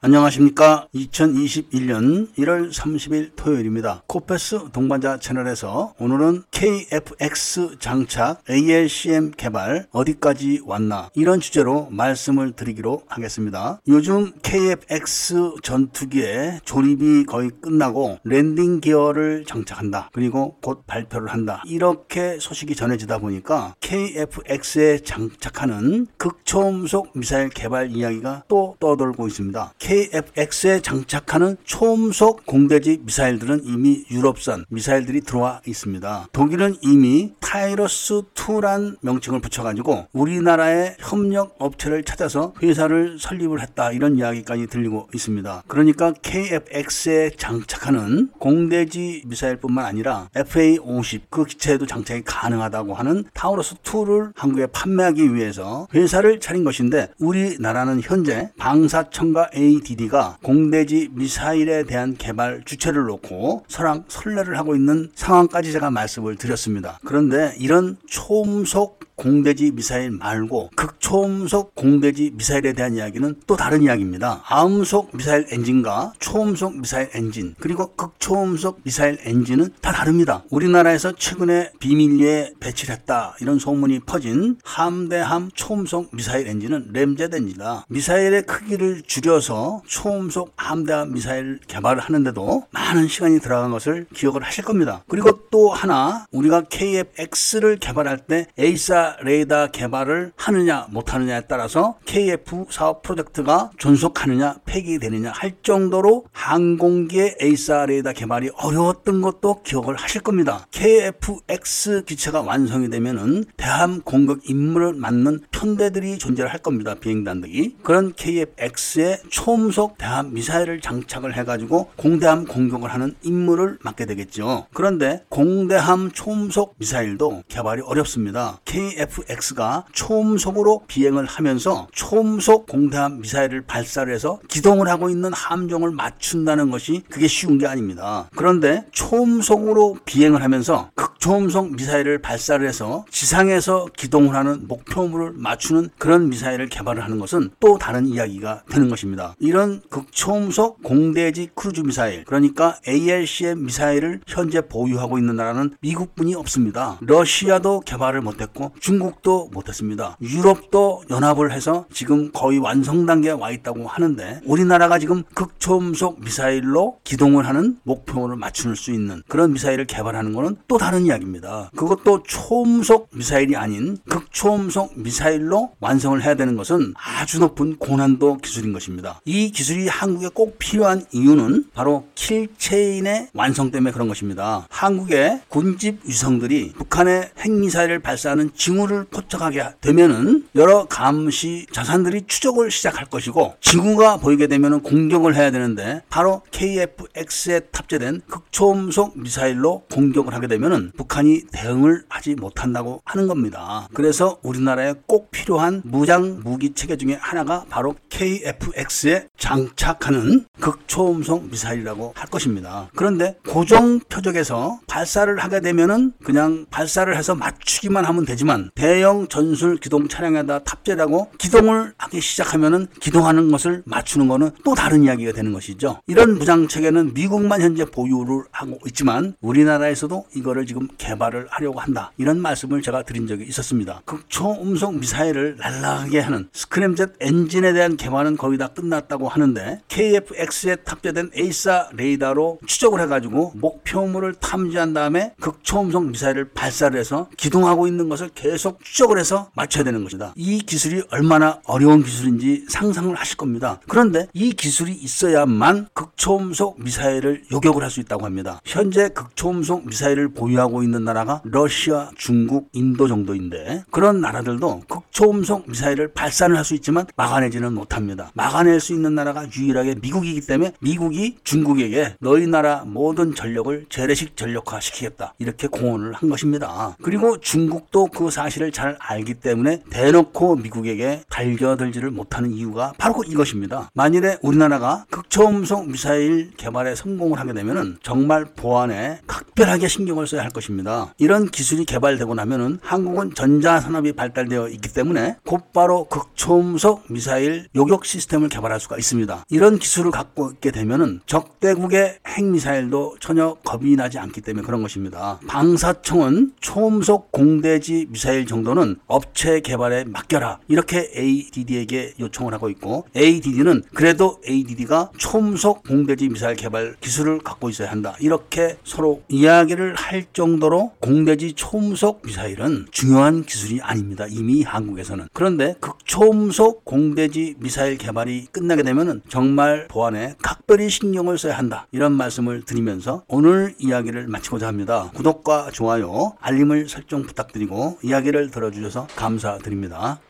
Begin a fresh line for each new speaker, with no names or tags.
안녕하십니까. 2021년 1월 30일 토요일입니다. 코페스 동반자 채널에서 오늘은 KFX 장착 ALCM 개발 어디까지 왔나 이런 주제로 말씀을 드리기로 하겠습니다. 요즘 KFX 전투기에 조립이 거의 끝나고 랜딩 기어를 장착한다. 그리고 곧 발표를 한다. 이렇게 소식이 전해지다 보니까 KFX에 장착하는 극초음속 미사일 개발 이야기가 또 떠돌고 있습니다. KFX에 장착하는 초음속 공대지 미사일들은 이미 유럽산 미사일들이 들어와 있습니다. 독일은 이미 타우러스2란 명칭을 붙여가지고 우리나라의 협력 업체를 찾아서 회사를 설립을 했다 이런 이야기까지 들리고 있습니다. 그러니까 KFX에 장착하는 공대지 미사일뿐만 아니라 FA50 그 기체에도 장착이 가능하다고 하는 타우러스2를 한국에 판매하기 위해서 회사를 차린 것인데 우리나라는 현재 방사청과 A ADD가 공대지 미사일에 대한 개발 주체를 놓고 설왕설래를 하고 있는 상황까지 제가 말씀을 드렸습니다. 그런데 이런 초음속 공대지 미사일 말고 극초음속 공대지 미사일에 대한 이야기는 또 다른 이야기입니다. 아음속 미사일 엔진과 초음속 미사일 엔진 그리고 극초음속 미사일 엔진은 다 다릅니다. 우리나라에서 최근에 비밀리에 배치를 했다 이런 소문이 퍼진 함대함 초음속 미사일 엔진은 램젯 엔진이다. 미사일의 크기를 줄여서 초음속 함대함 미사일 개발을 하는데도 많은 시간이 들어간 것을 기억을 하실 겁니다. 그리고 또 하나 우리가 KF-X를 개발할 때 AESA 레이더 개발을 하느냐 못하느냐에 따라서 KF 사업 프로젝트가 존속하느냐 폐기되느냐 할 정도로 항공기의 AESA 레이더 개발이 어려웠던 것도 기억을 하실 겁니다. KF-X 기체가 완성이 되면은 대함 공격 임무를 맡는 편대들이 존재를 할 겁니다. 비행단들이 그런 KF-X의 초음속 대함 미사일을 장착을 해가지고 공대함 공격을 하는 임무를 맡게 되겠죠. 그런데 공대함 초음속 미사일도 개발이 어렵습니다. KF KF-X가 초음속으로 비행을 하면서 초음속 공대함 미사일을 발사를 해서 기동을 하고 있는 함정을 맞춘다는 것이 그게 쉬운 게 아닙니다. 그런데 초음속으로 비행을 하면서 극초음속 미사일을 발사를 해서 지상에서 기동을 하는 목표물을 맞추는 그런 미사일을 개발을 하는 것은 또 다른 이야기가 되는 것입니다. 이런 극초음속 공대지 크루즈 미사일 그러니까 ALCM 미사일을 현재 보유하고 있는 나라는 미국뿐이 없습니다. 러시아도 개발을 못했고 중국도 못했습니다. 유럽도 연합을 해서 지금 거의 완성 단계에 와 있다고 하는데 우리나라가 지금 극초음속 미사일로 기동을 하는 목표를 맞출 수 있는 그런 미사일을 개발하는 것은 또 다른 이야기입니다. 그것도 초음속 미사일이 아닌 극초음속 미사일로 완성을 해야 되는 것은 아주 높은 고난도 기술인 것입니다. 이 기술이 한국에 꼭 필요한 이유는 바로 킬체인의 완성 때문에 그런 것입니다. 한국의 군집 위성들이 북한의 핵미사일을 발사하는 징후 징후를 포착하게 되면은 여러 감시 자산들이 추적을 시작할 것이고 징후가 보이게 되면은 공격을 해야 되는데 바로 KF-X에 탑재된 극초음속 미사일로 공격을 하게 되면은 북한이 대응을 하지 못한다고 하는 겁니다. 그래서 우리나라에 꼭 필요한 무장 무기 체계 중에 하나가 바로 KF-X에 장착하는 극초음속 미사일이라고 할 것입니다. 그런데 고정 표적에서 발사를 하게 되면은 그냥 발사를 해서 맞추기만 하면 되지만 대형 전술 기동 차량에다 탑재하고 기동을 하기 시작하면은 기동하는 것을 맞추는 것은 또 다른 이야기가 되는 것이죠. 이런 무장 체계는 미국만 현재 보유를 하고 있지만 우리나라에서도 이거를 지금 개발을 하려고 한다. 이런 말씀을 제가 드린 적이 있었습니다. 극초음속 미사일을 날라가게 하는 스크램젯 엔진에 대한 개발은 거의 다 끝났다고 하는데 KF-X에 탑재된 AESA 레이더로 추적을 해가지고 목표물을 탐지한 다음에 극초음속 미사일을 발사를 해서 기동하고 있는 것을 계속 계속 추적을 해서 맞춰야 되는 것이다. 이 기술이 얼마나 어려운 기술인지 상상을 하실 겁니다. 그런데 이 기술이 있어야만 극초음속 미사일을 요격을 할 수 있다고 합니다. 현재 극초음속 미사일을 보유하고 있는 나라가 러시아, 중국, 인도 정도인데 그런 나라들도 극초음속 미사일을 발사를 할 수 있지만 막아내지는 못합니다. 막아낼 수 있는 나라가 유일하게 미국이기 때문에 미국이 중국에게 너희 나라 모든 전력을 재래식 전력화 시키겠다 이렇게 공언을 한 것입니다. 그리고 중국도 그 사실을 잘 알기 때문에 대놓고 미국에게 달겨들지를 못하는 이유가 바로 이것입니다. 만일에 우리나라가 극초음속 미사일 개발에 성공을 하게 되면은 정말 보안에 각별하게 신경을 써야 할 것입니다. 이런 기술이 개발되고 나면은 한국은 전자 산업이 발달되어 있기 때문에 곧바로 극초음속 미사일 요격 시스템을 개발할 수가 있습니다. 이런 기술을 갖고 있게 되면은 적대국의 핵미사일도 전혀 겁이 나지 않기 때문에 그런 것입니다. 방사청은 초음속 공대지 미사일 정도는 업체 개발에 맡겨라 이렇게 ADD에게 요청을 하고 있고 ADD는 그래도 ADD가 초음속 공대지 미사일 개발 기술을 갖고 있어야 한다 이렇게 서로 이 야기를 할 정도로 공대지 초음속 미사일은 중요한 기술이 아닙니다. 이미 한국에서는 그런데 극초음속 공대지 미사일 개발이 끝나게 되면은 정말 보안에 각별히 신경을 써야 한다 이런 말씀을 드리면서 오늘 이야기를 마치고자 합니다. 구독과 좋아요, 알림을 설정 부탁드리고 이야기를 들어주셔서 감사드립니다.